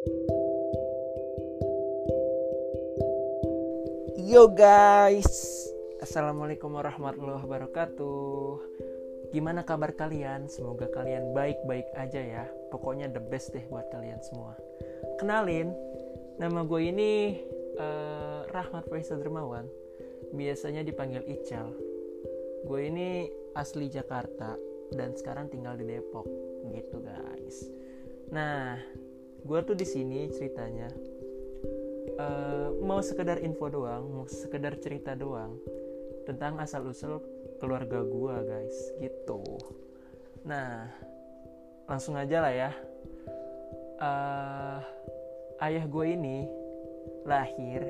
Yo guys, Assalamualaikum warahmatullahi wabarakatuh. Gimana kabar kalian? Semoga kalian baik-baik aja ya. Pokoknya the best deh buat kalian semua. Kenalin, nama gue ini uh, Rahmat Faisal Dermawan. Biasanya dipanggil Ical. Gue ini asli Jakarta Dan sekarang tinggal di Depok. Gitu guys. Nah, gue tuh di sini ceritanya uh, mau sekedar info doang, mau sekedar cerita doang tentang asal usul keluarga gue guys, gitu. Nah, langsung aja lah ya. Uh, ayah gue ini lahir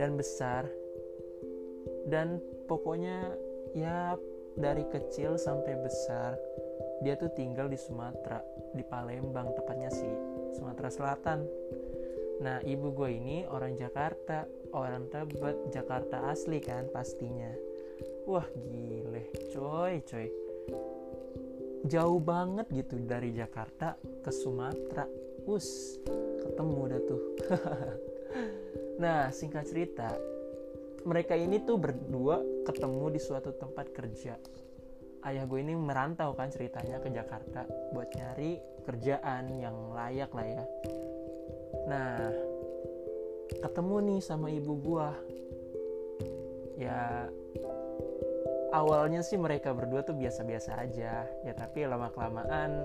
dan besar dan pokoknya ya dari kecil sampai besar dia tuh tinggal di Sumatera di Palembang tepatnya sih Sumatera Selatan Nah, ibu gue ini orang Jakarta, orang Tebet, Jakarta asli kan pastinya. Wah, gile, coy, coy. Jauh banget gitu dari Jakarta ke Sumatera. Us, ketemu dah tuh. nah, singkat cerita, mereka ini tuh berdua ketemu di suatu tempat kerja. Ayah gue ini merantau kan ceritanya ke Jakarta buat nyari kerjaan yang layak lah ya. Nah ketemu nih sama ibu gua. Ya awalnya sih mereka berdua tuh biasa-biasa aja. Ya tapi lama kelamaan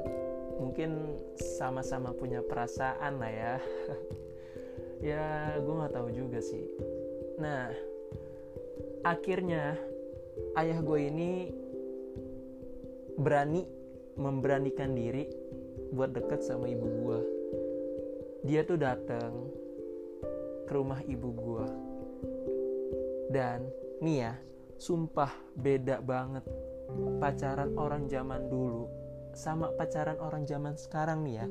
mungkin sama-sama punya perasaan lah ya. Ya gue nggak tahu juga sih. Nah akhirnya ayah gue ini berani memberanikan diri buat deket sama ibu gue dia tuh datang ke rumah ibu gua. Dan nih ya sumpah beda banget pacaran orang zaman dulu sama pacaran orang zaman sekarang nih ya.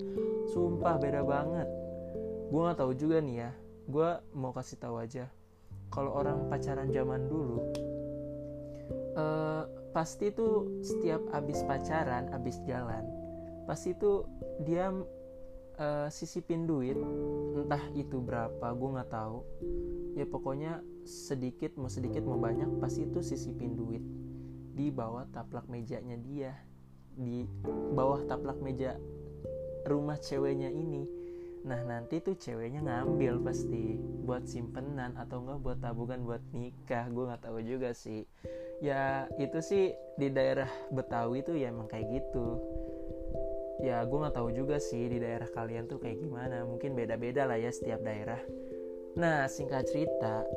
Sumpah beda banget. Gua nggak tahu juga nih ya. Gua mau kasih tahu aja. Kalau orang pacaran zaman dulu uh, pasti tuh setiap abis pacaran abis jalan pasti tuh dia uh, sisipin duit entah itu berapa gue nggak tahu. Ya pokoknya sedikit mau sedikit mau banyak pasti itu sisipin duit di bawah taplak mejanya dia di bawah taplak meja rumah ceweknya ini nah nanti tuh ceweknya ngambil pasti buat simpenan atau enggak buat tabungan buat nikah. Gue nggak tahu juga sih. Ya itu sih di daerah Betawi tuh ya emang kayak gitu. Ya gue nggak tahu juga sih di daerah kalian tuh kayak gimana. Mungkin beda-beda lah ya setiap daerah. Nah singkat cerita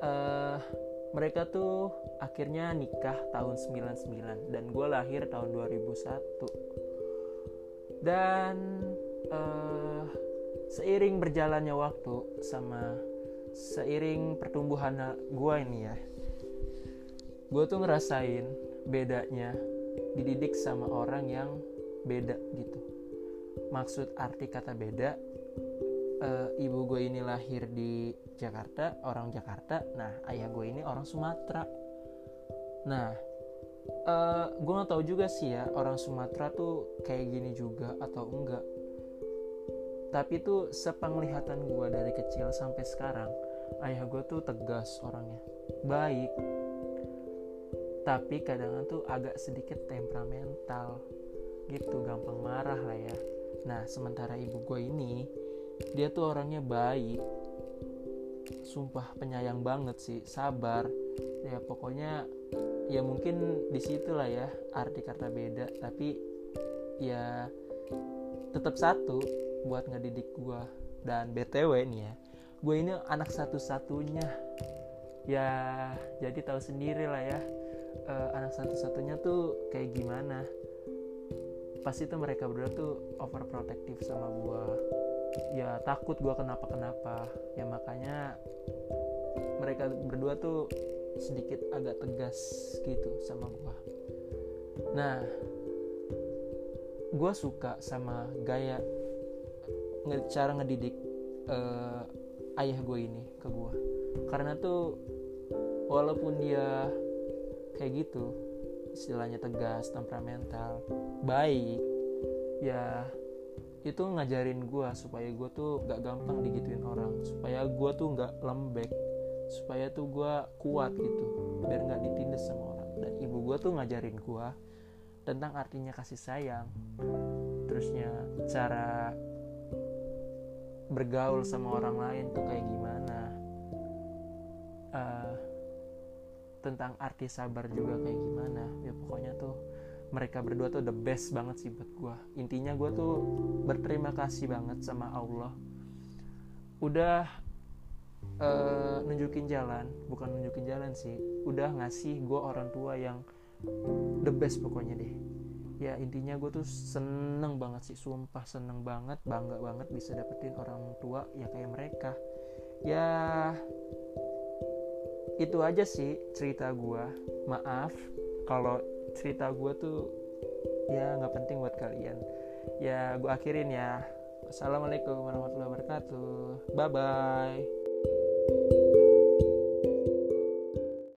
uh, mereka tuh akhirnya nikah tahun 99 dan gue lahir tahun 2001 dan uh, seiring berjalannya waktu sama seiring pertumbuhan gue ini ya gue tuh ngerasain bedanya dididik sama orang yang beda gitu. Maksud arti kata beda e, ibu gue ini lahir di Jakarta orang Jakarta. Nah ayah gue ini orang Sumatera. Nah e, gue nggak tahu juga sih ya orang Sumatera tuh kayak gini juga atau enggak tapi tuh sepenglihatan gue dari kecil sampai sekarang ayah gue tuh tegas orangnya. Baik. Tapi kadang tuh agak sedikit temperamental. Gitu gampang marah lah ya. Nah sementara ibu gue ini dia tuh orangnya baik. Sumpah penyayang banget sih sabar. Ya pokoknya ya mungkin di situ lah ya arti kata beda. Tapi ya tetap satu buat ngedidik gue dan btw nih ya gue ini anak satu-satunya. Ya jadi tahu sendiri lah ya uh, anak satu-satunya tuh kayak gimana. Pasti tuh mereka berdua tuh overprotective sama gue ya takut gue kenapa kenapa ya makanya mereka berdua tuh sedikit agak tegas gitu sama gue nah gue suka sama gaya cara ngedidik uh, ayah gue ini ke gue karena tuh walaupun dia kayak gitu istilahnya tegas temperamental baik ya itu ngajarin gue supaya gue tuh gak gampang digituin orang. Supaya gue tuh gak lembek. Supaya tuh gue kuat gitu biar nggak ditindas sama orang. Dan ibu gue tuh ngajarin gue tentang artinya kasih sayang terusnya cara bergaul sama orang lain tuh kayak gimana. Uh, tentang arti sabar juga kayak gimana. Ya pokoknya tuh mereka berdua tuh the best banget sih buat gue intinya gue tuh berterima kasih banget sama Allah. Udah uh, nunjukin jalan bukan nunjukin jalan sih udah ngasih gue orang tua yang the best pokoknya deh. Ya intinya gue tuh seneng banget sih sumpah seneng banget bangga banget bisa dapetin orang tua ya kayak mereka. Ya itu aja sih cerita gue maaf kalau cerita gue tuh ya nggak penting buat kalian. Ya gue akhirin ya. Assalamualaikum warahmatullahi wabarakatuh. Bye bye